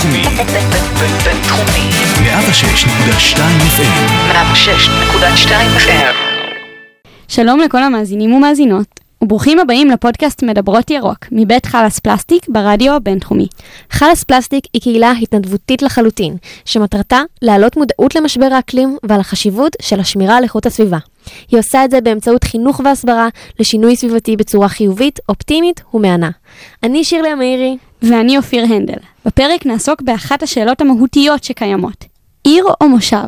בינתחומי. בינתחומי. 106.2 FM. 106.2 FM. שלום לכל המאזינים ומאזינות, וברוכים הבאים לפודקאסט מדברות ירוק, מבית חלאס פלסטיק ברדיו הבינתחומי. חלאס פלסטיק היא קהילה התנדבותית לחלוטין, שמטרתה להעלות מודעות למשבר האקלים ועל החשיבות של השמירה על איכות הסביבה. היא עושה את זה באמצעות חינוך והסברה לשינוי סביבתי בצורה חיובית, אופטימית ומהנה. אני שירלי המאירי. ואני אופיר הנדל. בפרק נעסוק באחת השאלות המהותיות שקיימות. עיר או מושב?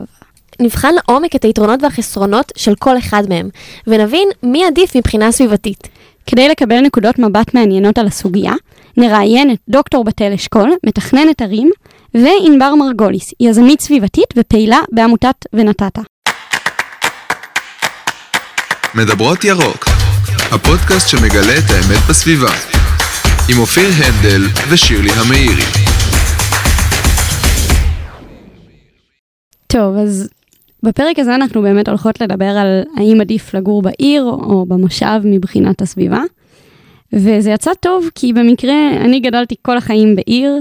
נבחן לעומק את היתרונות והחסרונות של כל אחד מהם, ונבין מי עדיף מבחינה סביבתית. כדי לקבל נקודות מבט מעניינות על הסוגיה, נראיין את דוקטור בתל אשכול, מתכננת ערים, וענבר מרגוליס, יזמית סביבתית ופעילה בעמותת ונתתה. מדברות ירוק, הפודקאסט שמגלה את האמת בסביבה, עם אופיר הנדל ושירלי המאירי. טוב, אז בפרק הזה אנחנו באמת הולכות לדבר על האם עדיף לגור בעיר או במושב מבחינת הסביבה. וזה יצא טוב, כי במקרה אני גדלתי כל החיים בעיר,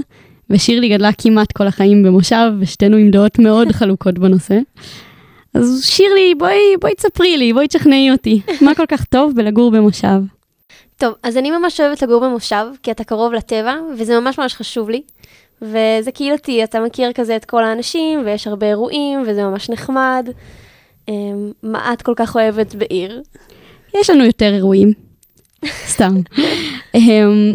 ושירלי גדלה כמעט כל החיים במושב, ושתינו עם דעות מאוד חלוקות בנושא. אז שירלי, בואי, בואי תספרי לי, בואי תשכנעי אותי, מה כל כך טוב בלגור במושב? טוב, אז אני ממש אוהבת לגור במושב, כי אתה קרוב לטבע, וזה ממש ממש חשוב לי. וזה קהילתי, אתה מכיר כזה את כל האנשים, ויש הרבה אירועים, וזה ממש נחמד. אמ, מה את כל כך אוהבת בעיר? יש לנו יותר אירועים, סתם. אמ,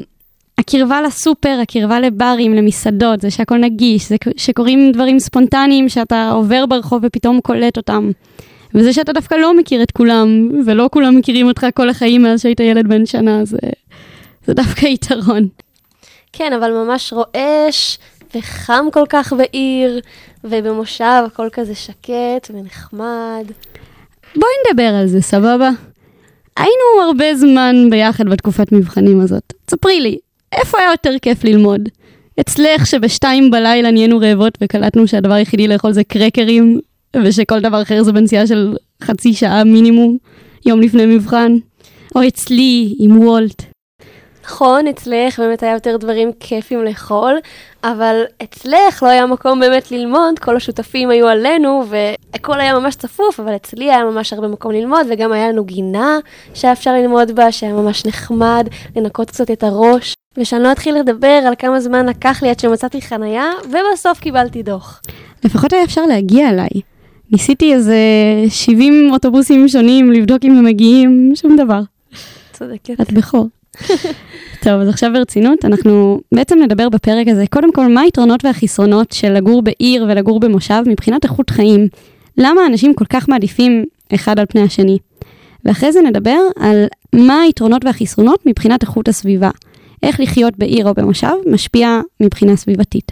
הקרבה לסופר, הקרבה לברים, למסעדות, זה שהכל נגיש, זה שקורים דברים ספונטניים שאתה עובר ברחוב ופתאום קולט אותם. וזה שאתה דווקא לא מכיר את כולם, ולא כולם מכירים אותך כל החיים מאז שהיית ילד בן שנה, זה, זה דווקא יתרון. כן, אבל ממש רועש וחם כל כך בעיר, ובמושב הכל כזה שקט ונחמד. בואי נדבר על זה, סבבה? היינו הרבה זמן ביחד בתקופת מבחנים הזאת. ספרי לי, איפה היה יותר כיף ללמוד? אצלך שבשתיים בלילה נהיינו רעבות וקלטנו שהדבר היחידי לאכול זה קרקרים, ושכל דבר אחר זה בנסיעה של חצי שעה מינימום, יום לפני מבחן? או אצלי עם וולט. נכון, אצלך באמת היה יותר דברים כיפים לאכול, אבל אצלך לא היה מקום באמת ללמוד, כל השותפים היו עלינו, והכל היה ממש צפוף, אבל אצלי היה ממש הרבה מקום ללמוד, וגם היה לנו גינה שהיה אפשר ללמוד בה, שהיה ממש נחמד, לנקות קצת את הראש. ושאני לא אתחיל לדבר על כמה זמן לקח לי עד שמצאתי חנייה, ובסוף קיבלתי דוח. לפחות היה אפשר להגיע אליי. ניסיתי איזה 70 אוטובוסים שונים לבדוק אם הם מגיעים, שום דבר. צודקת. את בכור. טוב, אז עכשיו ברצינות, אנחנו בעצם נדבר בפרק הזה, קודם כל, מה היתרונות והחסרונות של לגור בעיר ולגור במושב מבחינת איכות חיים? למה אנשים כל כך מעדיפים אחד על פני השני? ואחרי זה נדבר על מה היתרונות והחסרונות מבחינת איכות הסביבה. איך לחיות בעיר או במושב משפיע מבחינה סביבתית.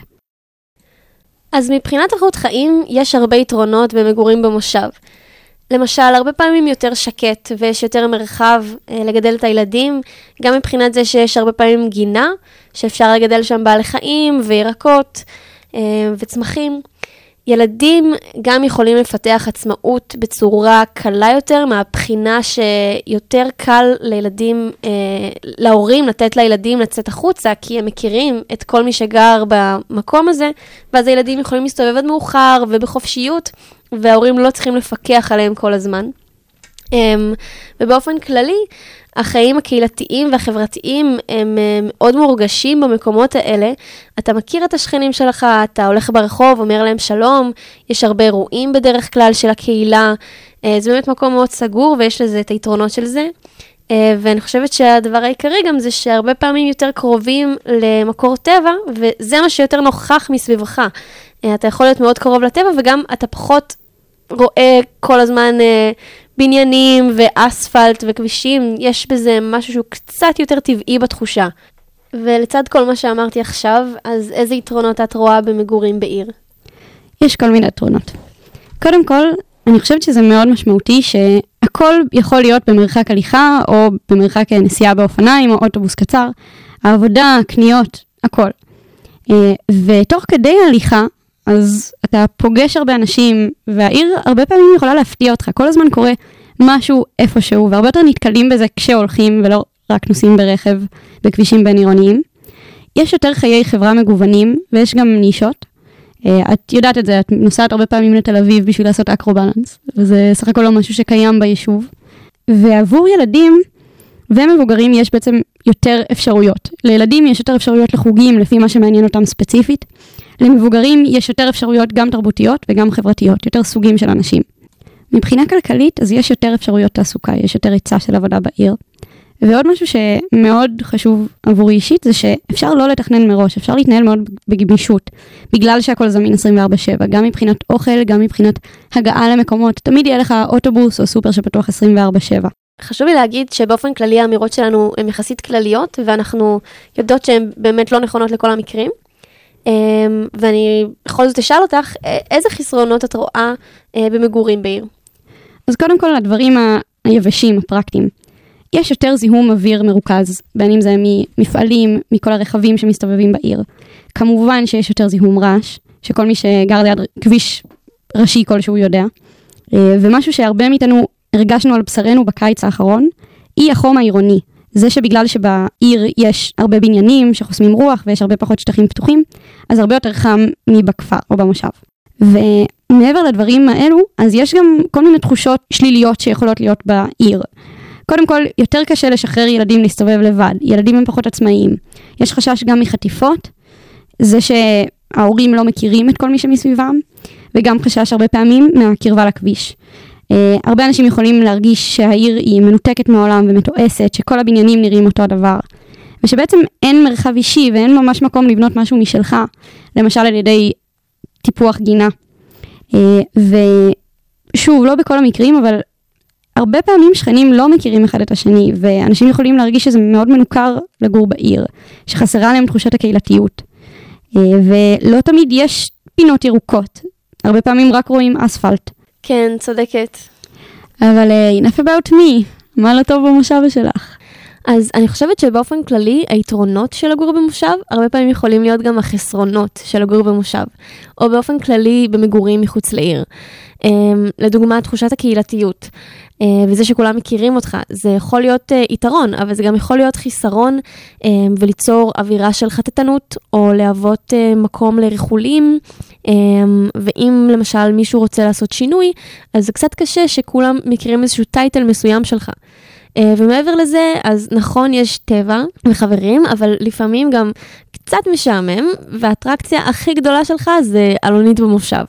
אז מבחינת איכות חיים, יש הרבה יתרונות במגורים במושב. למשל, הרבה פעמים יותר שקט ויש יותר מרחב אה, לגדל את הילדים, גם מבחינת זה שיש הרבה פעמים גינה, שאפשר לגדל שם בעלי חיים וירקות אה, וצמחים. ילדים גם יכולים לפתח עצמאות בצורה קלה יותר, מהבחינה שיותר קל לילדים, אה, להורים לתת לילדים לצאת החוצה, כי הם מכירים את כל מי שגר במקום הזה, ואז הילדים יכולים להסתובב עד מאוחר ובחופשיות, וההורים לא צריכים לפקח עליהם כל הזמן. אמ, ובאופן כללי, החיים הקהילתיים והחברתיים הם מאוד מורגשים במקומות האלה. אתה מכיר את השכנים שלך, אתה הולך ברחוב, אומר להם שלום, יש הרבה אירועים בדרך כלל של הקהילה. אה, זה באמת מקום מאוד סגור ויש לזה את היתרונות של זה. אה, ואני חושבת שהדבר העיקרי גם זה שהרבה פעמים יותר קרובים למקור טבע, וזה מה שיותר נוכח מסביבך. אה, אתה יכול להיות מאוד קרוב לטבע וגם אתה פחות רואה כל הזמן בניינים ואספלט וכבישים, יש בזה משהו שהוא קצת יותר טבעי בתחושה. ולצד כל מה שאמרתי עכשיו, אז איזה יתרונות את רואה במגורים בעיר? יש כל מיני יתרונות. קודם כל, אני חושבת שזה מאוד משמעותי שהכל יכול להיות במרחק הליכה, או במרחק נסיעה באופניים, או אוטובוס קצר. העבודה, קניות, הכל. אה, ותוך כדי הליכה, אז אתה פוגש הרבה אנשים, והעיר הרבה פעמים יכולה להפתיע אותך. כל הזמן קורה משהו איפשהו, והרבה יותר נתקלים בזה כשהולכים ולא רק נוסעים ברכב בכבישים בין עירוניים. יש יותר חיי חברה מגוונים, ויש גם נישות. אה, את יודעת את זה, את נוסעת הרבה פעמים לתל אביב בשביל לעשות אקרו-בלנס, וזה סך הכל לא משהו שקיים ביישוב. ועבור ילדים ומבוגרים יש בעצם יותר אפשרויות. לילדים יש יותר אפשרויות לחוגים לפי מה שמעניין אותם ספציפית. למבוגרים יש יותר אפשרויות גם תרבותיות וגם חברתיות, יותר סוגים של אנשים. מבחינה כלכלית, אז יש יותר אפשרויות תעסוקה, יש יותר היצע של עבודה בעיר. ועוד משהו שמאוד חשוב עבורי אישית, זה שאפשר לא לתכנן מראש, אפשר להתנהל מאוד בגמישות, בגלל שהכל זמין 24/7, גם מבחינת אוכל, גם מבחינת הגעה למקומות, תמיד יהיה לך אוטובוס או סופר שפתוח 24/7. חשוב לי להגיד שבאופן כללי האמירות שלנו הן יחסית כלליות, ואנחנו יודעות שהן באמת לא נכונות לכל המקרים. אמ, ואני בכל זאת אשאל אותך, איזה חסרונות את רואה אה, במגורים בעיר? אז קודם כל הדברים היבשים, הפרקטיים. יש יותר זיהום אוויר מרוכז, בין אם זה ממפעלים, מכל הרכבים שמסתובבים בעיר. כמובן שיש יותר זיהום רעש, שכל מי שגר ליד כביש ראשי כלשהו יודע. ומשהו שהרבה מאיתנו הרגשנו על בשרנו בקיץ האחרון, אי החום העירוני. זה שבגלל שבעיר יש הרבה בניינים שחוסמים רוח ויש הרבה פחות שטחים פתוחים, אז הרבה יותר חם מבכפר או במושב. ומעבר לדברים האלו, אז יש גם כל מיני תחושות שליליות שיכולות להיות בעיר. קודם כל, יותר קשה לשחרר ילדים להסתובב לבד, ילדים הם פחות עצמאיים. יש חשש גם מחטיפות, זה שההורים לא מכירים את כל מי שמסביבם, וגם חשש הרבה פעמים מהקרבה לכביש. Uh, הרבה אנשים יכולים להרגיש שהעיר היא מנותקת מהעולם ומתועסת, שכל הבניינים נראים אותו הדבר. ושבעצם אין מרחב אישי ואין ממש מקום לבנות משהו משלך, למשל על ידי טיפוח גינה. Uh, ושוב, לא בכל המקרים, אבל הרבה פעמים שכנים לא מכירים אחד את השני, ואנשים יכולים להרגיש שזה מאוד מנוכר לגור בעיר, שחסרה להם תחושת הקהילתיות. Uh, ולא תמיד יש פינות ירוקות, הרבה פעמים רק רואים אספלט. כן, צודקת. אבל uh, enough about me, מה לא טוב במושב שלך? אז אני חושבת שבאופן כללי, היתרונות של לגור במושב, הרבה פעמים יכולים להיות גם החסרונות של לגור במושב, או באופן כללי במגורים מחוץ לעיר. Um, לדוגמה, תחושת הקהילתיות, uh, וזה שכולם מכירים אותך, זה יכול להיות uh, יתרון, אבל זה גם יכול להיות חיסרון, um, וליצור אווירה של חטטנות, או להוות uh, מקום לריחולים, um, ואם למשל מישהו רוצה לעשות שינוי, אז זה קצת קשה שכולם מכירים איזשהו טייטל מסוים שלך. ומעבר לזה, אז נכון, יש טבע וחברים, אבל לפעמים גם קצת משעמם, והאטרקציה הכי גדולה שלך זה אלונית במושב.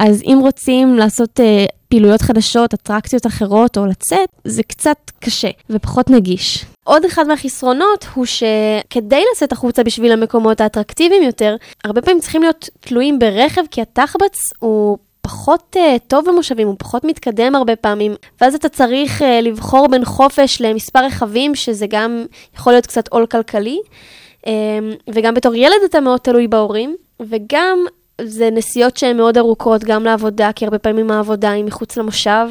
אז אם רוצים לעשות uh, פעילויות חדשות, אטרקציות אחרות או לצאת, זה קצת קשה ופחות נגיש. עוד אחד מהחסרונות הוא שכדי לצאת החוצה בשביל המקומות האטרקטיביים יותר, הרבה פעמים צריכים להיות תלויים ברכב, כי התחבץ הוא פחות uh, טוב במושבים, הוא פחות מתקדם הרבה פעמים, ואז אתה צריך uh, לבחור בין חופש למספר רכבים, שזה גם יכול להיות קצת עול כלכלי, um, וגם בתור ילד אתה מאוד תלוי בהורים, וגם זה נסיעות שהן מאוד ארוכות, גם לעבודה, כי הרבה פעמים העבודה היא מחוץ למושב,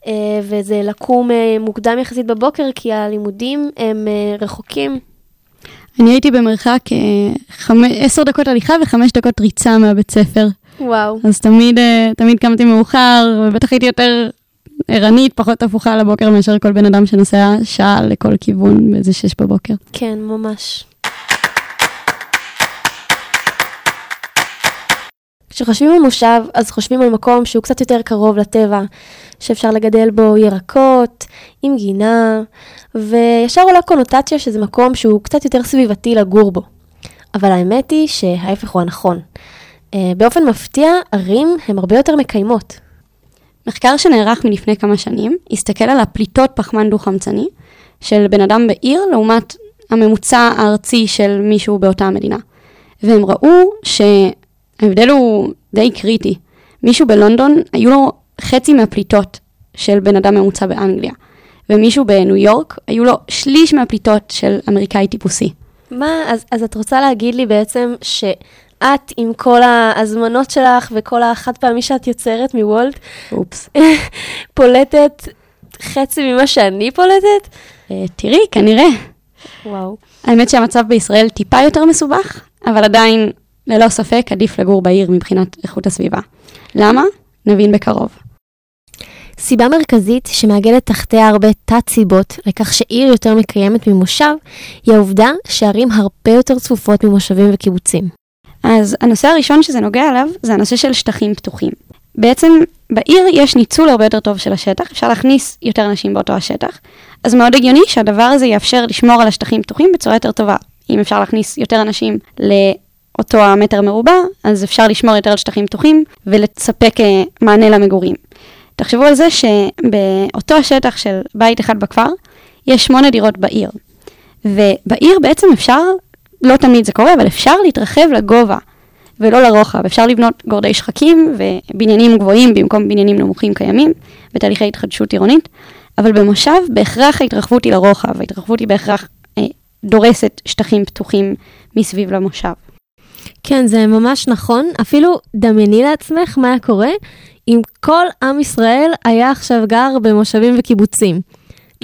uh, וזה לקום uh, מוקדם יחסית בבוקר, כי הלימודים הם uh, רחוקים. אני הייתי במרחק עשר דקות הליכה וחמש דקות ריצה מהבית ספר. וואו. אז תמיד, תמיד קמתי מאוחר, ובטח הייתי יותר ערנית, פחות הפוכה לבוקר מאשר כל בן אדם שנוסע שעה לכל כיוון באיזה שש בבוקר. כן, ממש. כשחושבים על מושב, אז חושבים על מקום שהוא קצת יותר קרוב לטבע, שאפשר לגדל בו ירקות, עם גינה, וישר עולה קונוטציה שזה מקום שהוא קצת יותר סביבתי לגור בו. אבל האמת היא שההפך הוא הנכון. אה, באופן מפתיע, ערים הן הרבה יותר מקיימות. מחקר שנערך מלפני כמה שנים, הסתכל על הפליטות פחמן דו-חמצני של בן אדם בעיר לעומת הממוצע הארצי של מישהו באותה המדינה. והם ראו שההבדל הוא די קריטי. מישהו בלונדון, היו לו חצי מהפליטות של בן אדם ממוצע באנגליה. ומישהו בניו יורק, היו לו שליש מהפליטות של אמריקאי טיפוסי. מה, אז, אז את רוצה להגיד לי בעצם ש... את עם כל ההזמנות שלך וכל החד פעמי שאת יוצרת מוולט, אופס. פולטת חצי ממה שאני פולטת? אה, תראי, כנראה. וואו. האמת שהמצב בישראל טיפה יותר מסובך, אבל עדיין, ללא ספק, עדיף לגור בעיר מבחינת איכות הסביבה. למה? נבין בקרוב. סיבה מרכזית שמעגלת תחתיה הרבה תת-סיבות לכך שעיר יותר מקיימת ממושב, היא העובדה שערים הרבה יותר צפופות ממושבים וקיבוצים. אז הנושא הראשון שזה נוגע אליו זה הנושא של שטחים פתוחים. בעצם בעיר יש ניצול הרבה יותר טוב של השטח, אפשר להכניס יותר אנשים באותו השטח, אז מאוד הגיוני שהדבר הזה יאפשר לשמור על השטחים פתוחים בצורה יותר טובה. אם אפשר להכניס יותר אנשים לאותו המטר מרובע, אז אפשר לשמור יותר על שטחים פתוחים ולספק אה, מענה למגורים. תחשבו על זה שבאותו השטח של בית אחד בכפר, יש שמונה דירות בעיר. ובעיר בעצם אפשר, לא תמיד זה קורה, אבל אפשר להתרחב לגובה ולא לרוחב. אפשר לבנות גורדי שחקים ובניינים גבוהים במקום בניינים נמוכים קיימים בתהליכי התחדשות עירונית, אבל במושב בהכרח ההתרחבות היא לרוחב, ההתרחבות היא בהכרח אה, דורסת שטחים פתוחים מסביב למושב. כן, זה ממש נכון. אפילו דמייני לעצמך מה היה קורה אם כל עם ישראל היה עכשיו גר במושבים וקיבוצים.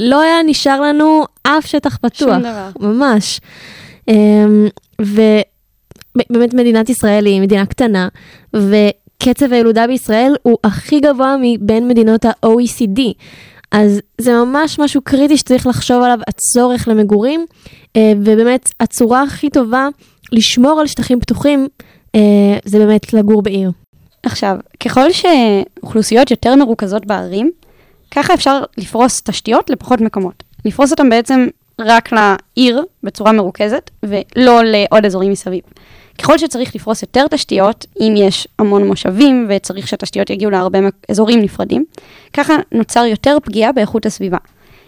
לא היה נשאר לנו אף שטח פתוח. שום דבר. ממש. אמ, ובאמת מדינת ישראל היא מדינה קטנה, וקצב הילודה בישראל הוא הכי גבוה מבין מדינות ה-OECD. אז זה ממש משהו קריטי שצריך לחשוב עליו, הצורך למגורים, אה, ובאמת הצורה הכי טובה לשמור על שטחים פתוחים אה, זה באמת לגור בעיר. עכשיו, ככל שאוכלוסיות יותר מרוכזות בערים, ככה אפשר לפרוס תשתיות לפחות מקומות. לפרוס אותם בעצם רק לעיר בצורה מרוכזת, ולא לעוד אזורים מסביב. ככל שצריך לפרוס יותר תשתיות, אם יש המון מושבים וצריך שהתשתיות יגיעו להרבה אזורים נפרדים, ככה נוצר יותר פגיעה באיכות הסביבה.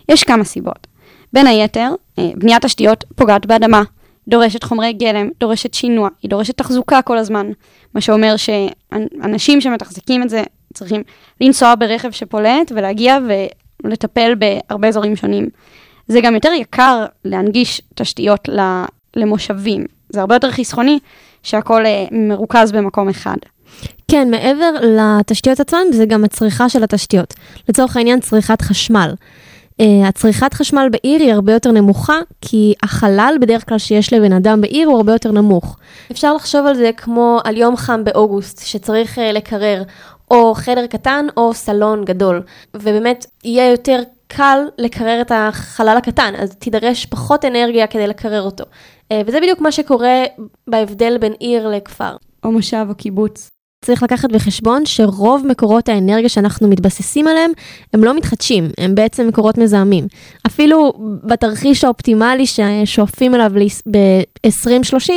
יש כמה סיבות. בין היתר, אה, בניית תשתיות פוגעת באדמה, דורשת חומרי גלם, דורשת שינוע, היא דורשת תחזוקה כל הזמן, מה שאומר שאנשים שמתחזקים את זה צריכים לנסוע ברכב שפולט ולהגיע ולטפל בהרבה אזורים שונים. זה גם יותר יקר להנגיש תשתיות למושבים. זה הרבה יותר חסכוני שהכל אה, מרוכז במקום אחד. כן, מעבר לתשתיות עצמן, זה גם הצריכה של התשתיות. לצורך העניין, צריכת חשמל. Uh, הצריכת חשמל בעיר היא הרבה יותר נמוכה, כי החלל בדרך כלל שיש לבן אדם בעיר הוא הרבה יותר נמוך. אפשר לחשוב על זה כמו על יום חם באוגוסט, שצריך uh, לקרר או חדר קטן או סלון גדול. ובאמת, יהיה יותר קל לקרר את החלל הקטן, אז תידרש פחות אנרגיה כדי לקרר אותו. Uh, וזה בדיוק מה שקורה בהבדל בין עיר לכפר. או מושב או קיבוץ. צריך לקחת בחשבון שרוב מקורות האנרגיה שאנחנו מתבססים עליהם הם לא מתחדשים, הם בעצם מקורות מזהמים. אפילו בתרחיש האופטימלי ששואפים אליו ב-2030,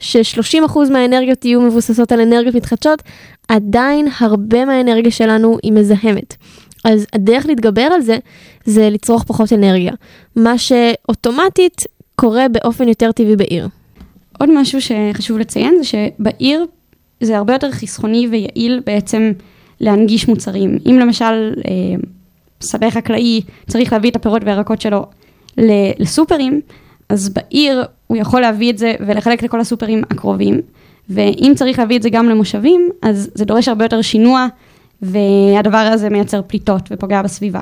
ש-30% מהאנרגיות יהיו מבוססות על אנרגיות מתחדשות, עדיין הרבה מהאנרגיה שלנו היא מזהמת. אז הדרך להתגבר על זה, זה לצרוך פחות אנרגיה. מה שאוטומטית קורה באופן יותר טבעי בעיר. עוד משהו שחשוב לציין זה שבעיר זה הרבה יותר חסכוני ויעיל בעצם להנגיש מוצרים. אם למשל אה, שדה חקלאי צריך להביא את הפירות והירקות שלו לסופרים, אז בעיר הוא יכול להביא את זה ולחלק לכל הסופרים הקרובים, ואם צריך להביא את זה גם למושבים, אז זה דורש הרבה יותר שינוע, והדבר הזה מייצר פליטות ופוגע בסביבה.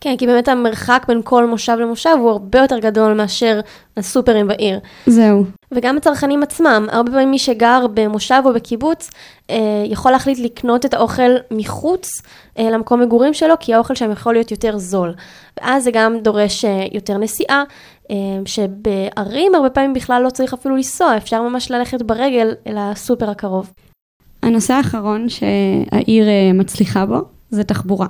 כן, כי באמת המרחק בין כל מושב למושב הוא הרבה יותר גדול מאשר הסופרים בעיר. זהו. וגם הצרכנים עצמם, הרבה פעמים מי שגר במושב או בקיבוץ, אה, יכול להחליט לקנות את האוכל מחוץ אה, למקום מגורים שלו, כי האוכל שם יכול להיות יותר זול. ואז זה גם דורש אה, יותר נסיעה, אה, שבערים הרבה פעמים בכלל לא צריך אפילו לנסוע, אפשר ממש ללכת ברגל אל הסופר הקרוב. הנושא האחרון שהעיר אה, מצליחה בו זה תחבורה.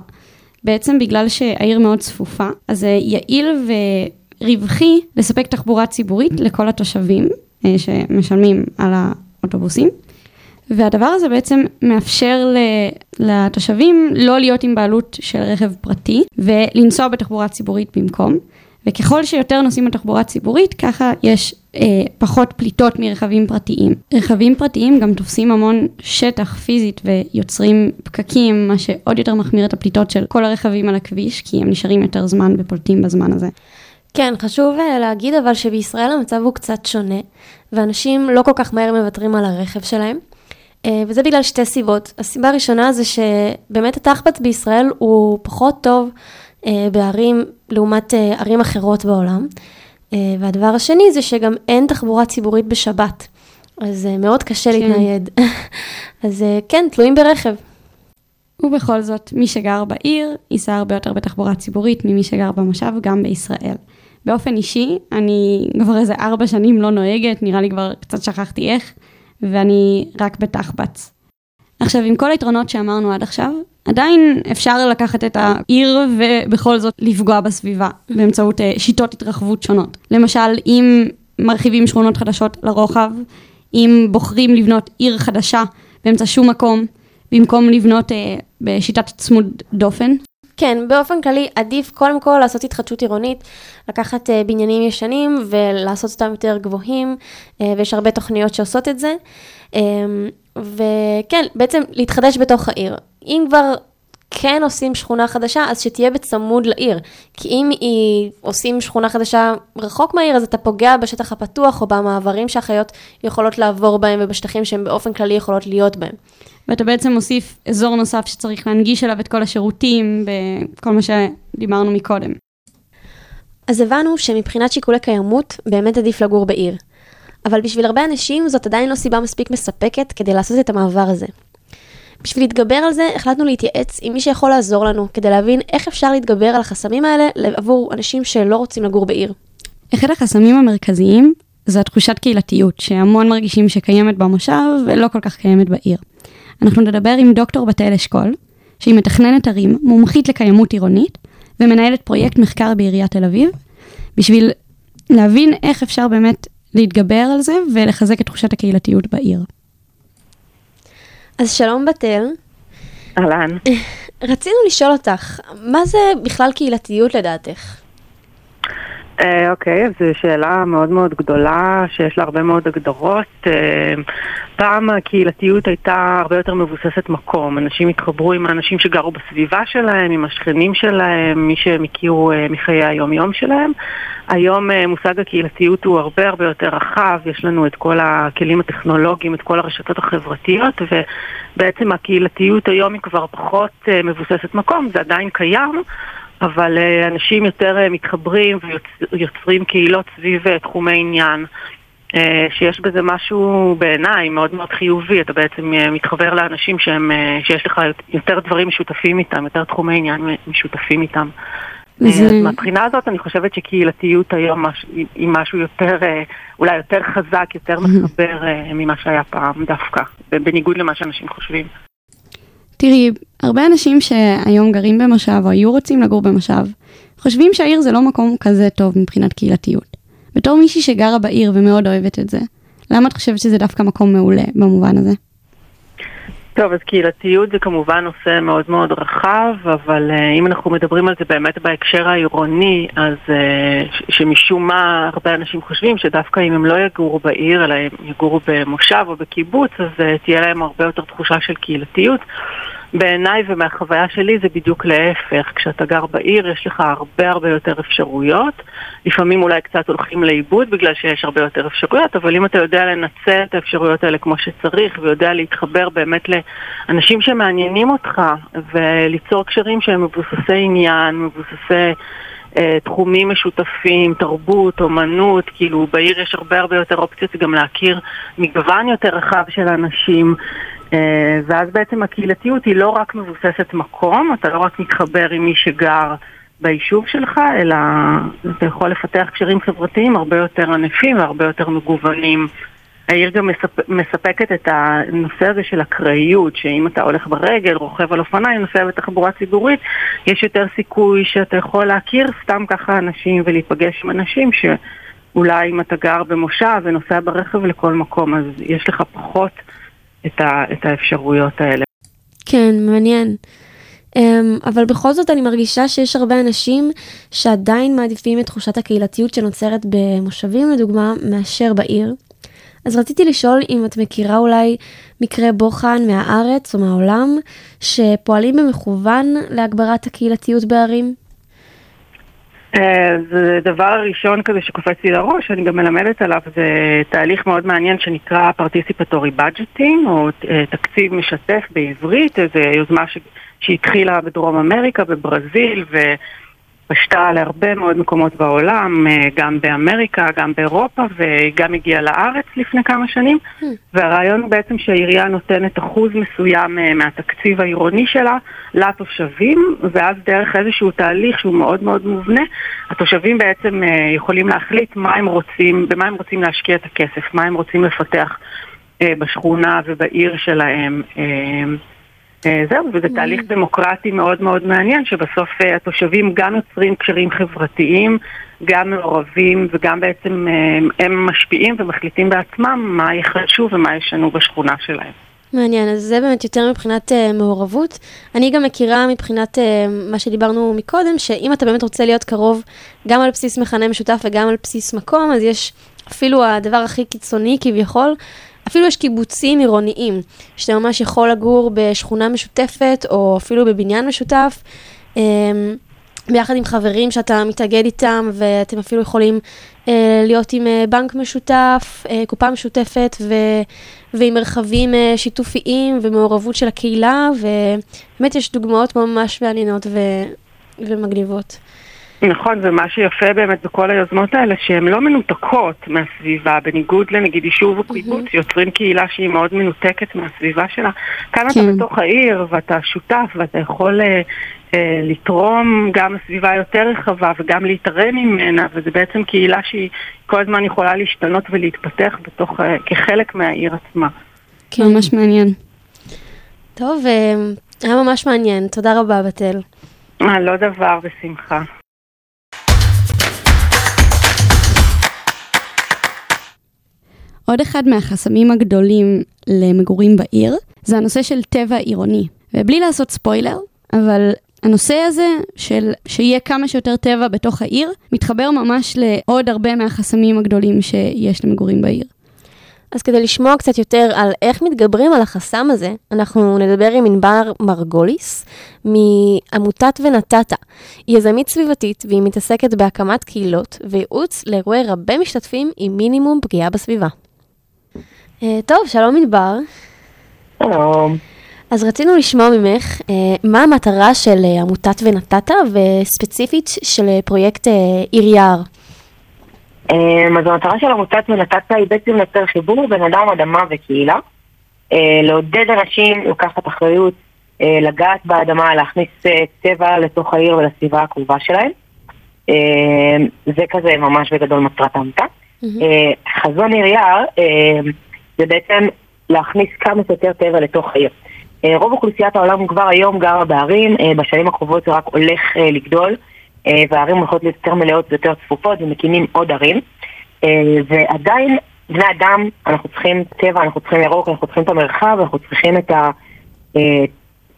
בעצם בגלל שהעיר מאוד צפופה, אז זה יעיל ורווחי לספק תחבורה ציבורית לכל התושבים אה, שמשלמים על האוטובוסים. והדבר הזה בעצם מאפשר לתושבים לא להיות עם בעלות של רכב פרטי ולנסוע בתחבורה ציבורית במקום. וככל שיותר נוסעים בתחבורה ציבורית, ככה יש אה, פחות פליטות מרכבים פרטיים. רכבים פרטיים גם תופסים המון שטח פיזית ויוצרים פקקים, מה שעוד יותר מחמיר את הפליטות של כל הרכבים על הכביש, כי הם נשארים יותר זמן ופולטים בזמן הזה. כן, חשוב אה, להגיד אבל שבישראל המצב הוא קצת שונה, ואנשים לא כל כך מהר מוותרים על הרכב שלהם. אה, וזה בגלל שתי סיבות. הסיבה הראשונה זה שבאמת התחבץ בישראל הוא פחות טוב אה, בערים לעומת ערים אחרות בעולם. והדבר השני זה שגם אין תחבורה ציבורית בשבת. אז מאוד קשה כן. להתנייד. אז כן, תלויים ברכב. ובכל זאת, מי שגר בעיר ייסע הרבה יותר בתחבורה ציבורית ממי שגר במושב, גם בישראל. באופן אישי, אני כבר איזה ארבע שנים לא נוהגת, נראה לי כבר קצת שכחתי איך, ואני רק בתחבץ. עכשיו, עם כל היתרונות שאמרנו עד עכשיו, עדיין אפשר לקחת את העיר ובכל זאת לפגוע בסביבה באמצעות אה, שיטות התרחבות שונות. למשל, אם מרחיבים שכונות חדשות לרוחב, אם בוחרים לבנות עיר חדשה באמצע שום מקום, במקום לבנות אה, בשיטת צמוד דופן. כן, באופן כללי עדיף קודם כל לעשות התחדשות עירונית, לקחת uh, בניינים ישנים ולעשות אותם יותר גבוהים, uh, ויש הרבה תוכניות שעושות את זה. Um, וכן, בעצם להתחדש בתוך העיר. אם כבר כן עושים שכונה חדשה, אז שתהיה בצמוד לעיר. כי אם היא עושים שכונה חדשה רחוק מהעיר, אז אתה פוגע בשטח הפתוח או במעברים שהחיות יכולות לעבור בהם ובשטחים שהן באופן כללי יכולות להיות בהם. ואתה בעצם מוסיף אזור נוסף שצריך להנגיש אליו את כל השירותים וכל מה שדיברנו מקודם. אז הבנו שמבחינת שיקולי קיימות, באמת עדיף לגור בעיר. אבל בשביל הרבה אנשים זאת עדיין לא סיבה מספיק מספקת כדי לעשות את המעבר הזה. בשביל להתגבר על זה, החלטנו להתייעץ עם מי שיכול לעזור לנו, כדי להבין איך אפשר להתגבר על החסמים האלה עבור אנשים שלא רוצים לגור בעיר. אחד החסמים המרכזיים זה התחושת קהילתיות, שהמון מרגישים שקיימת במושב ולא כל כך קיימת בעיר. אנחנו נדבר עם דוקטור בתאל אשכול, שהיא מתכננת ערים, מומחית לקיימות עירונית, ומנהלת פרויקט מחקר בעיריית תל אביב, בשביל להבין איך אפשר באמת להתגבר על זה ולחזק את תחושת הקהילתיות בעיר. אז שלום בתל. אהלן. רצינו לשאול אותך, מה זה בכלל קהילתיות לדעתך? אה, אוקיי, אז זו שאלה מאוד מאוד גדולה, שיש לה הרבה מאוד הגדרות. אה, פעם הקהילתיות הייתה הרבה יותר מבוססת מקום. אנשים התחברו עם האנשים שגרו בסביבה שלהם, עם השכנים שלהם, מי שהם הכירו אה, מחיי היום-יום שלהם. היום מושג הקהילתיות הוא הרבה הרבה יותר רחב, יש לנו את כל הכלים הטכנולוגיים, את כל הרשתות החברתיות, ובעצם הקהילתיות היום היא כבר פחות מבוססת מקום, זה עדיין קיים. אבל אה, אנשים יותר אה, מתחברים ויוצרים קהילות סביב אה, תחומי עניין. שיש בזה משהו בעיניי מאוד מאוד חיובי, אתה בעצם מתחבר לאנשים שהם, שיש לך יותר דברים משותפים איתם, יותר תחומי עניין משותפים איתם. זה... אז מהבחינה הזאת אני חושבת שקהילתיות היום. היא משהו יותר, אולי יותר חזק, יותר מחבר ממה שהיה פעם דווקא, בניגוד למה שאנשים חושבים. תראי, הרבה אנשים שהיום גרים במושב או היו רוצים לגור במושב, חושבים שהעיר זה לא מקום כזה טוב מבחינת קהילתיות. בתור מישהי שגרה בעיר ומאוד אוהבת את זה, למה את חושבת שזה דווקא מקום מעולה במובן הזה? טוב, אז קהילתיות זה כמובן נושא מאוד מאוד רחב, אבל uh, אם אנחנו מדברים על זה באמת בהקשר העירוני, אז uh, שמשום מה הרבה אנשים חושבים שדווקא אם הם לא יגורו בעיר, אלא הם יגורו במושב או בקיבוץ, אז uh, תהיה להם הרבה יותר תחושה של קהילתיות. בעיניי ומהחוויה שלי זה בדיוק להפך. כשאתה גר בעיר יש לך הרבה הרבה יותר אפשרויות. לפעמים אולי קצת הולכים לאיבוד בגלל שיש הרבה יותר אפשרויות, אבל אם אתה יודע לנצל את האפשרויות האלה כמו שצריך ויודע להתחבר באמת לאנשים שמעניינים אותך וליצור קשרים שהם מבוססי עניין, מבוססי... אה, תחומים משותפים, תרבות, אומנות, כאילו בעיר יש הרבה הרבה יותר אופציות גם להכיר מגוון יותר רחב של אנשים. אה, ואז בעצם הקהילתיות היא לא רק מבוססת מקום, אתה לא רק מתחבר עם מי שגר ביישוב שלך, אלא אתה יכול לפתח קשרים חברתיים הרבה יותר ענפים והרבה יותר מגוונים. העיר גם מספ... מספקת את הנושא הזה של אקראיות, שאם אתה הולך ברגל, רוכב על אופניים, נוסע בתחבורה ציבורית, יש יותר סיכוי שאתה יכול להכיר סתם ככה אנשים ולהיפגש עם אנשים שאולי אם אתה גר במושב ונוסע ברכב לכל מקום, אז יש לך פחות את, ה... את האפשרויות האלה. כן, מעניין. Um, אבל בכל זאת אני מרגישה שיש הרבה אנשים שעדיין מעדיפים את תחושת הקהילתיות שנוצרת במושבים לדוגמה מאשר בעיר. אז רציתי לשאול אם את מכירה אולי מקרה בוחן מהארץ או מהעולם שפועלים במכוון להגברת הקהילתיות בערים? אה, זה דבר ראשון כזה שקופץ לי לראש, אני גם מלמדת עליו, זה תהליך מאוד מעניין שנקרא Participatory Budgeting, או אה, תקציב משתף בעברית, זו יוזמה ש... שהתחילה בדרום אמריקה, בברזיל, ו... התפשטה להרבה מאוד מקומות בעולם, אה, גם באמריקה, גם באירופה, וגם הגיעה לארץ לפני כמה שנים. והרעיון הוא בעצם שהעירייה נותנת אחוז מסוים אה, מהתקציב העירוני שלה לתושבים, ואז דרך איזשהו תהליך שהוא מאוד מאוד מובנה, התושבים בעצם אה, יכולים להחליט מה הם רוצים, במה הם רוצים להשקיע את הכסף, מה הם רוצים לפתח בשכונה ובעיר שלהם. אה, זהו, וזה תהליך דמוקרטי מאוד מאוד מעניין, שבסוף אה, התושבים גם יוצרים קשרים חברתיים, גם מעורבים וגם בעצם אה, הם משפיעים ומחליטים בעצמם מה יחדשו ומה ישנו בשכונה שלהם. מעניין, אז זה באמת יותר מבחינת uh, מעורבות. אני גם מכירה מבחינת uh, מה שדיברנו מקודם, שאם אתה באמת רוצה להיות קרוב גם על בסיס מכנה משותף וגם על בסיס מקום, אז יש אפילו הדבר הכי קיצוני כביכול, אפילו יש קיבוצים עירוניים, שאתה ממש יכול לגור בשכונה משותפת או אפילו בבניין משותף. Um, ביחד עם חברים שאתה מתאגד איתם, ואתם אפילו יכולים אה, להיות עם אה, בנק משותף, אה, קופה משותפת, ו, ועם מרחבים אה, שיתופיים ומעורבות של הקהילה, ובאמת יש דוגמאות ממש מעניינות ו, ומגניבות. נכון, ומה שיפה באמת בכל היוזמות האלה, שהן לא מנותקות מהסביבה, בניגוד לנגיד יישוב או קיבוץ, יוצרים קהילה שהיא מאוד מנותקת מהסביבה שלה. כאן אתה כן. בתוך העיר, ואתה שותף, ואתה יכול אה, אה, לתרום גם לסביבה יותר רחבה וגם להתערם ממנה, וזה בעצם קהילה שהיא כל הזמן יכולה להשתנות ולהתפתח בתוך, אה, כחלק מהעיר עצמה. כן. ממש מעניין. טוב, אה, היה ממש מעניין, תודה רבה בתל. אה, לא דבר, בשמחה. עוד אחד מהחסמים הגדולים למגורים בעיר זה הנושא של טבע עירוני. ובלי לעשות ספוילר, אבל הנושא הזה של שיהיה כמה שיותר טבע בתוך העיר, מתחבר ממש לעוד הרבה מהחסמים הגדולים שיש למגורים בעיר. אז כדי לשמוע קצת יותר על איך מתגברים על החסם הזה, אנחנו נדבר עם ענבר מרגוליס מעמותת ונתתה. היא יזמית סביבתית והיא מתעסקת בהקמת קהילות וייעוץ לאירועי רבי משתתפים עם מינימום פגיעה בסביבה. אה, טוב, שלום ענבר. שלום. אז רצינו לשמוע ממך אה, מה המטרה של אה, עמותת ונתתה וספציפית של אה, פרויקט אה, עיר יער. אמ, אז המטרה של עמותת ונתת היא בעצם לייצר חיבור בין אדם, אדמה וקהילה. אה, לעודד אנשים לקחת אחריות, אה, לגעת באדמה, להכניס אה, טבע לתוך העיר ולסביבה הקרובה שלהם. אה, זה כזה ממש בגדול מטרת העמותה. אה, חזון עיר יער אה, זה בעצם להכניס כמה שיותר טבע לתוך העיר. אה, רוב אוכלוסיית העולם כבר היום גרה בערים, בשנים הקרובות זה רק הולך לגדול, והערים הולכות להיות יותר מלאות ויותר צפופות ומקימים עוד ערים. ועדיין, בני אדם, אנחנו צריכים טבע, אנחנו צריכים ירוק, אנחנו צריכים את המרחב, אנחנו צריכים את, ה,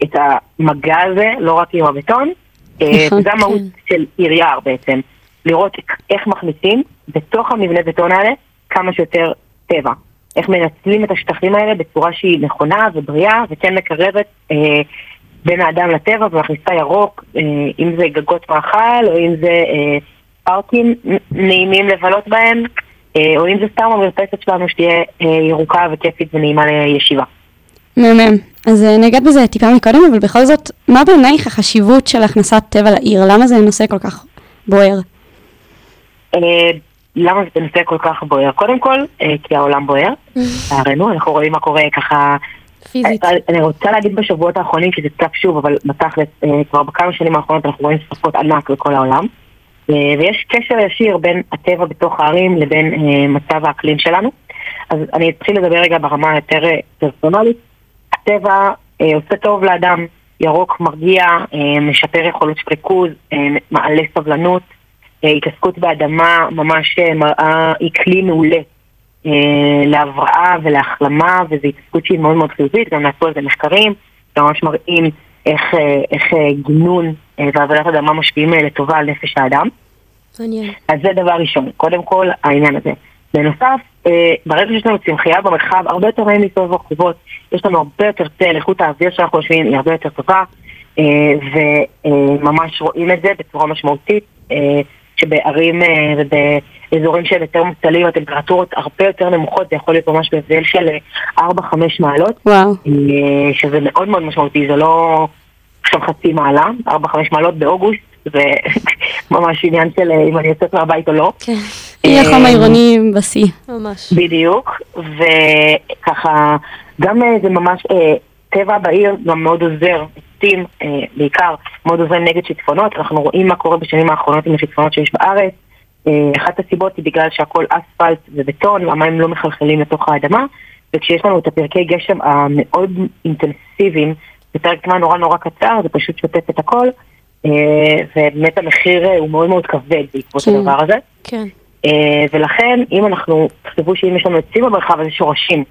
את המגע הזה, לא רק עם הבטון. נכון, זה המהות של עיר יער בעצם, לראות איך מכניסים בתוך המבנה בטון האלה כמה שיותר טבע. איך מנצלים את השטחים האלה בצורה שהיא נכונה ובריאה וכן מקרבת אה, בין האדם לטבע ומכניסה ירוק, אה, אם זה גגות מאכל או אם זה אה, פארקים נעימים לבלות בהם, אה, או אם זה סתם המרפסת שלנו שתהיה אה, ירוקה וכיפית ונעימה לישיבה. מהמם. אז אה, נגעת בזה טיפה מקודם, אבל בכל זאת, מה בעינייך החשיבות של הכנסת טבע לעיר? למה זה נושא כל כך בוער? אה, למה זה נושא כל כך בוער? קודם כל, אה, כי העולם בוער, לצערנו, אנחנו רואים מה קורה ככה פיזית. אני- אני רוצה להגיד בשבועות האחרונים שזה קצת שוב, אבל בתכלס, אה, כבר בכמה שנים האחרונות אנחנו רואים שרפות ענק בכל העולם. אה, ויש קשר ישיר בין הטבע בתוך הערים לבין אה, מצב האקלים שלנו. אז אני אתחיל לדבר רגע ברמה היותר אה, פרסונלית. הטבע אה, עושה טוב לאדם, ירוק מרגיע, אה, משפר יכולות של ריכוז, אה, מעלה סבלנות. אה, התעסקות באדמה ממש אה, מראה, היא כלי מעולה אה, להבראה ולהחלמה, וזו התעסקות שהיא מאוד מאוד חיובית, גם נעשו על זה מחקרים, שממש מראים איך, איך גינון ועבודת אדמה משפיעים לטובה על נפש האדם. מעניין. אז זה דבר ראשון, קודם כל העניין הזה. בנוסף, ברגע שיש לנו צמחייה במרחב, הרבה יותר נעים להסתובב ברחובות, יש לנו הרבה יותר צל, איכות האוויר שאנחנו יושבים היא הרבה יותר טובה, וממש רואים את זה בצורה משמעותית, שבערים אה, ובאזורים שהם יותר מוצלים, הטמפרטורות הרבה יותר נמוכות, זה יכול להיות ממש בהבדל של אה, 4-5 מעלות, וואו. אה, שזה מאוד מאוד משמעותי, זה לא עכשיו חצי מעלה, 4-5 מעלות באוגוסט, זה ממש עניין של אה, אם אני יוצאת מהבית או לא. כן, אי החום אה, העירוני בשיא. ממש. בדיוק, וככה, גם אה, זה ממש, אה, טבע בעיר גם מאוד עוזר, עצים אה, בעיקר, מאוד עוזרים נגד שיטפונות, אנחנו רואים מה קורה בשנים האחרונות עם השיטפונות שיש בארץ. אה, אחת הסיבות היא בגלל שהכל אספלט ובטון, והמים לא מחלחלים לתוך האדמה, וכשיש לנו את הפרקי גשם המאוד אינטנסיביים, בפרק זמן נורא נורא קצר, זה פשוט שוטף את הכל, אה, ובאמת המחיר הוא מאוד מאוד כבד בעקבות כן. הדבר הזה. כן. ולכן, אם אנחנו, תחשבו שאם יש לנו עצים במרחב, אז שורשים.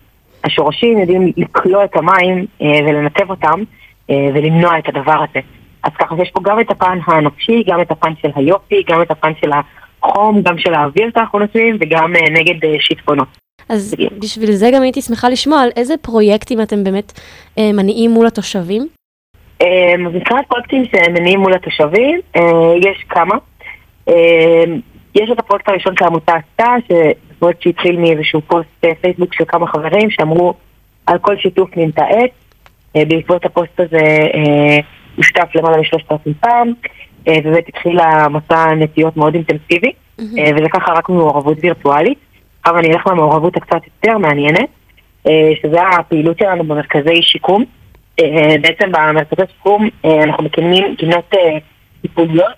השורשים יודעים לקלוע את המים ולנתב אותם ולמנוע את הדבר הזה. אז ככה שיש פה גם את הפן הנפשי, גם את הפן של היופי, גם את הפן של החום, גם של האוויר שאנחנו נותנים, וגם אה, נגד אה, שיטפונות. אז. בשביל זה גם הייתי שמחה לשמוע על איזה פרויקטים אתם באמת אה, מניעים מול התושבים. אה, אז מבחינת פרויקטים שמניעים מול התושבים, אה, יש כמה. אה, יש את הפרויקט הראשון שהעמותה עשתה, שפרויקט שהתחיל מאיזשהו פוסט אה, פייסבוק של כמה חברים שאמרו על כל שיתוף נמצא עץ. אה, בעקבות הפוסט הזה אה, הושתף למעלה משלושת אלפים פעם, אה, ובאמת התחיל המסע נטיות מאוד אינטנסיבי, וזה ככה רק מעורבות וירטואלית. עכשיו אני אלך למעורבות הקצת יותר מעניינת, שזה הפעילות שלנו במרכזי שיקום. בעצם במרכזי שיקום אנחנו מקימים גינות טיפוליות.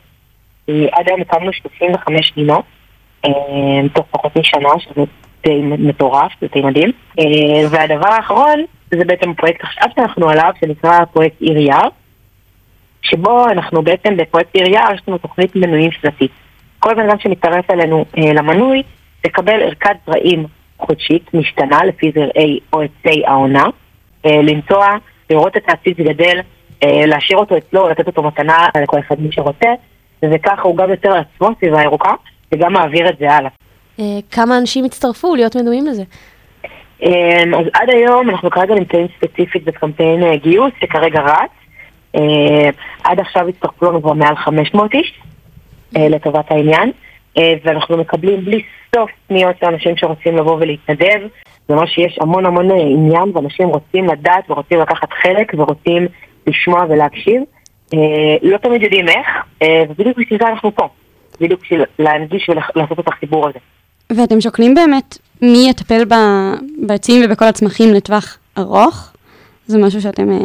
עד היום הקמנו 35 גינות, תוך פחות משנה, שזה די מטורף, זה די מדהים. אה, והדבר האחרון, זה בעצם פרויקט עכשיו שאנחנו עליו, שנקרא פרויקט עיר יער, שבו אנחנו בעצם בפרויקט עיר יער, יש לנו תוכנית מנויים שנתית. כל בן אדם שמצטרף אלינו אה, למנוי, יקבל ערכת זרעים חודשית משתנה לפי זרעי או עצי העונה, אה, לנסוע, לראות את העציץ גדל, להשאיר אותו אצלו, לתת אותו מתנה לכל אחד מי שרוצה, וככה הוא גם יוצר לעצמו סביבה ירוקה, וגם מעביר את זה הלאה. אה, כמה אנשים הצטרפו להיות מנויים לזה? אמ, אז עד היום אנחנו כרגע נמצאים ספציפית בקמפיין אה, גיוס שכרגע רץ. אה, עד עכשיו הצטרפו לנו כבר מעל 500 איש אה, לטובת העניין, ואנחנו מקבלים בלי סוף פניות לאנשים שרוצים לבוא ולהתנדב. זה אומר שיש המון המון עניין ואנשים רוצים לדעת ורוצים לקחת חלק ורוצים לשמוע ולהקשיב. לא תמיד יודעים איך, ובדיוק בשביל זה אנחנו פה. בדיוק בשביל להנגיש ולעשות את החיבור הזה. ואתם שוקלים באמת מי יטפל בעצים ובכל הצמחים לטווח ארוך? זה משהו שאתם אה,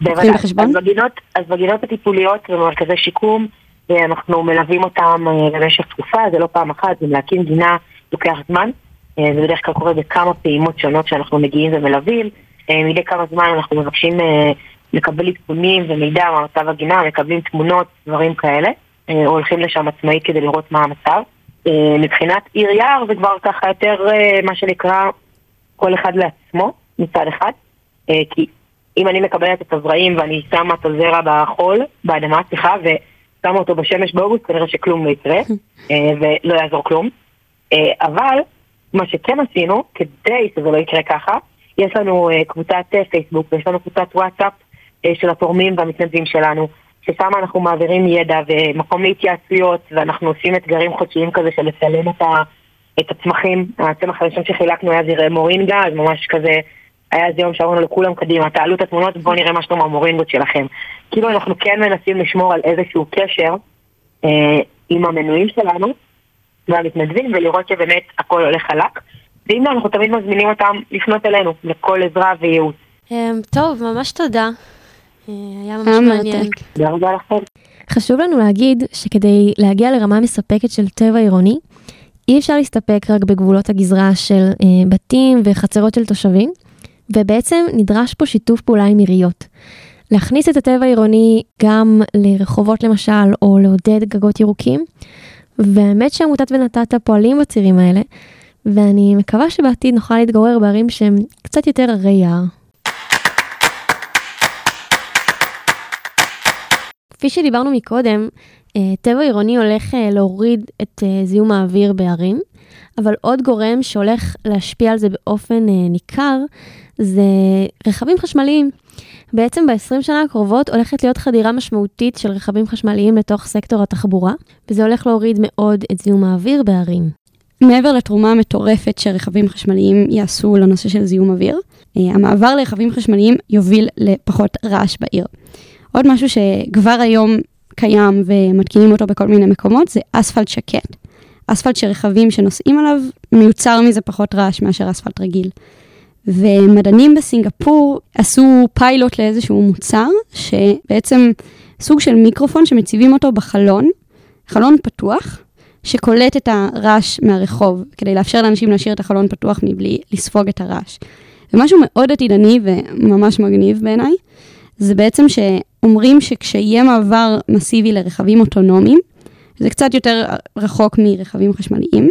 לוקחים. בחשבון? אז בגינות, אז בגינות הטיפוליות ובמרכזי שיקום, אה, אנחנו מלווים אותם אה, במשך תקופה, זה לא פעם אחת, גם להקים גינה לוקח זמן. אה, זה בדרך כלל קורה בכמה פעימות שונות שאנחנו מגיעים ומלווים. אה, מדי כמה זמן אנחנו מבקשים אה, לקבל עדכונים ומידע מהמצב הגינה, מקבלים תמונות, דברים כאלה. אה, הולכים לשם עצמאית כדי לראות מה המצב. אה, מבחינת עיר יער זה כבר ככה יותר אה, מה שנקרא כל אחד לעצמו מצד אחד. אה, כי אם אני מקבלת את הזרעים ואני שמה את הזרע בחול, באדמה, סליחה, ושמה אותו בשמש באוגוסט, כנראה שכלום לא יקרה, ולא יעזור כלום. אבל מה שכן עשינו, כדי שזה לא יקרה ככה, יש לנו קבוצת פייסבוק ויש לנו קבוצת וואטסאפ של התורמים והמתנדבים שלנו, ששם אנחנו מעבירים ידע ומקום להתייעצויות, ואנחנו עושים אתגרים חודשיים כזה של לצלם את, את הצמחים. הצמח הראשון שחילקנו היה זרעי מורינגה, אז ממש כזה, היה איזה יום שאמרנו לכולם, קדימה, תעלו את התמונות, בואו נראה מה שלום המורינגות שלכם. כאילו אנחנו כן מנסים לשמור על איזשהו קשר אה, עם המנויים שלנו והמתנדבים, ולראות שבאמת הכל הולך חלק. ואם לא, אנחנו תמיד מזמינים אותם לפנות אלינו, לכל עזרה וייעוץ. אה, טוב, ממש תודה. אה, היה ממש מעניין. מרתק. תודה רבה לכם. חשוב לנו להגיד שכדי להגיע לרמה מספקת של טבע עירוני, אי אפשר להסתפק רק בגבולות הגזרה של אה, בתים וחצרות של תושבים, ובעצם נדרש פה שיתוף פעולה עם עיריות. להכניס את הטבע העירוני גם לרחובות למשל, או לעודד גגות ירוקים, והאמת שעמותת ונתת פועלים בצירים האלה, ואני מקווה שבעתיד נוכל להתגורר בערים שהם קצת יותר ערי יער. כפי שדיברנו מקודם, אה, טבע עירוני הולך אה, להוריד את אה, זיהום האוויר בערים, אבל עוד גורם שהולך להשפיע על זה באופן ניכר זה רכבים חשמליים. בעצם ב-20 שנה הקרובות הולכת להיות חדירה משמעותית של רכבים חשמליים לתוך סקטור התחבורה, וזה הולך להוריד מאוד את זיהום האוויר בערים. מעבר לתרומה המטורפת שרכבים חשמליים יעשו לנושא של זיהום אוויר, המעבר לרכבים חשמליים יוביל לפחות רעש בעיר. עוד משהו שכבר היום קיים ומתקינים אותו בכל מיני מקומות, זה אספלט שקט. אספלט שרכבים שנוסעים עליו, מיוצר מזה פחות רעש מאשר אספלט רגיל. ומדענים בסינגפור עשו פיילוט לאיזשהו מוצר, שבעצם סוג של מיקרופון שמציבים אותו בחלון, חלון פתוח, שקולט את הרעש מהרחוב, כדי לאפשר לאנשים להשאיר את החלון פתוח מבלי לספוג את הרעש. ומשהו מאוד עתידני וממש מגניב בעיניי, זה בעצם שאומרים שכשיהיה מעבר מסיבי לרכבים אוטונומיים, זה קצת יותר רחוק מרכבים חשמליים,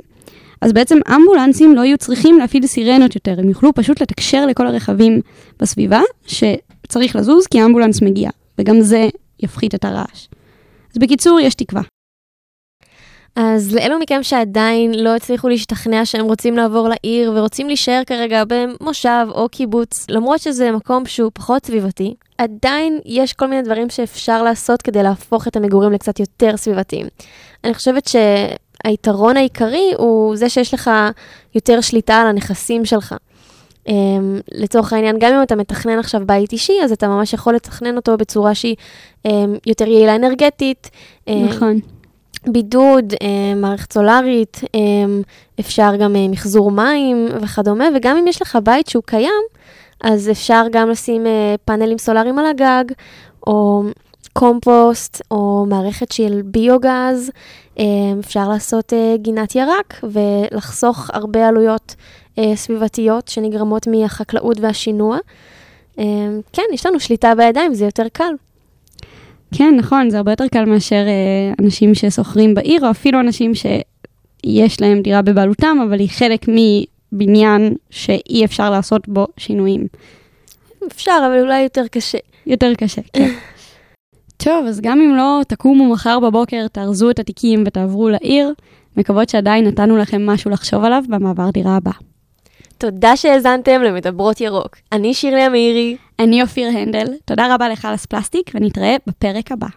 אז בעצם אמבולנסים לא יהיו צריכים להפעיל סירנות יותר, הם יוכלו פשוט לתקשר לכל הרכבים בסביבה שצריך לזוז כי האמבולנס מגיע, וגם זה יפחית את הרעש. אז בקיצור, יש תקווה. אז לאלו מכם שעדיין לא הצליחו להשתכנע שהם רוצים לעבור לעיר ורוצים להישאר כרגע במושב או קיבוץ, למרות שזה מקום שהוא פחות סביבתי, עדיין יש כל מיני דברים שאפשר לעשות כדי להפוך את המגורים לקצת יותר סביבתיים. אני חושבת שהיתרון העיקרי הוא זה שיש לך יותר שליטה על הנכסים שלך. Um, לצורך העניין, גם אם אתה מתכנן עכשיו בית אישי, אז אתה ממש יכול לתכנן אותו בצורה שהיא um, יותר יעילה אנרגטית. נכון. בידוד, אה, מערכת סולארית, אה, אפשר גם אה, מחזור מים וכדומה, וגם אם יש לך בית שהוא קיים, אז אפשר גם לשים פאנלים סולאריים על הגג, או קומפוסט, או מערכת של ביוגז, אפשר לעשות גינת ירק ולחסוך הרבה עלויות סביבתיות שנגרמות מהחקלאות והשינוע. כן, יש לנו שליטה בידיים, זה יותר קל. כן, נכון, זה הרבה יותר קל מאשר אה, אנשים ששוכרים בעיר, או אפילו אנשים שיש להם דירה בבעלותם, אבל היא חלק מבניין שאי אפשר לעשות בו שינויים. אפשר, אבל אולי יותר קשה. יותר קשה, כן. טוב, אז גם אם לא תקומו מחר בבוקר, תארזו את התיקים ותעברו לעיר, מקוות שעדיין נתנו לכם משהו לחשוב עליו במעבר דירה הבא. תודה שהאזנתם למדברות ירוק. אני שירלי המאירי. אני אופיר הנדל, תודה רבה לך על הספלסטיק, ונתראה בפרק הבא.